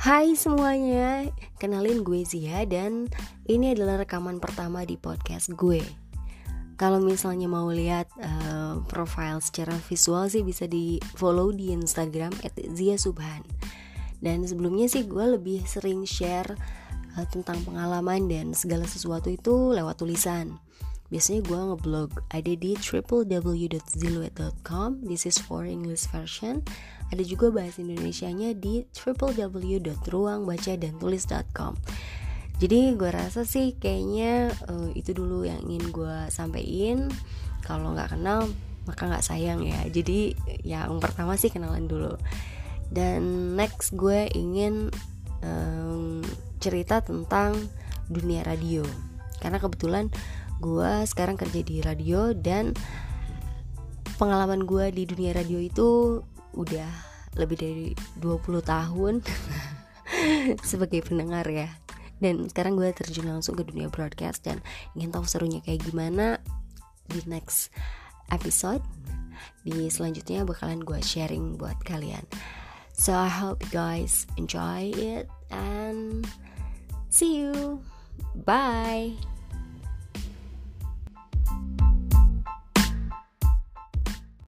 Hai semuanya, kenalin gue Zia dan ini adalah rekaman pertama di podcast gue. Kalau misalnya mau lihat uh, profile secara visual sih bisa di follow di Instagram @zia_subhan. Dan sebelumnya sih gue lebih sering share uh, tentang pengalaman dan segala sesuatu itu lewat tulisan. Biasanya gue ngeblog ada di www.ziluet.com This is for English version. Ada juga bahasa Indonesianya di www.ruangbacadantulis.com Jadi gue rasa sih kayaknya uh, itu dulu yang ingin gue sampaikan. Kalau nggak kenal maka nggak sayang ya. Jadi yang pertama sih kenalan dulu. Dan next gue ingin um, cerita tentang dunia radio. Karena kebetulan gue sekarang kerja di radio dan pengalaman gue di dunia radio itu udah lebih dari 20 tahun sebagai pendengar ya. Dan sekarang gue terjun langsung ke dunia broadcast dan ingin tahu serunya kayak gimana di next episode. Di selanjutnya bakalan gue sharing buat kalian. So I hope you guys enjoy it and see you. Bye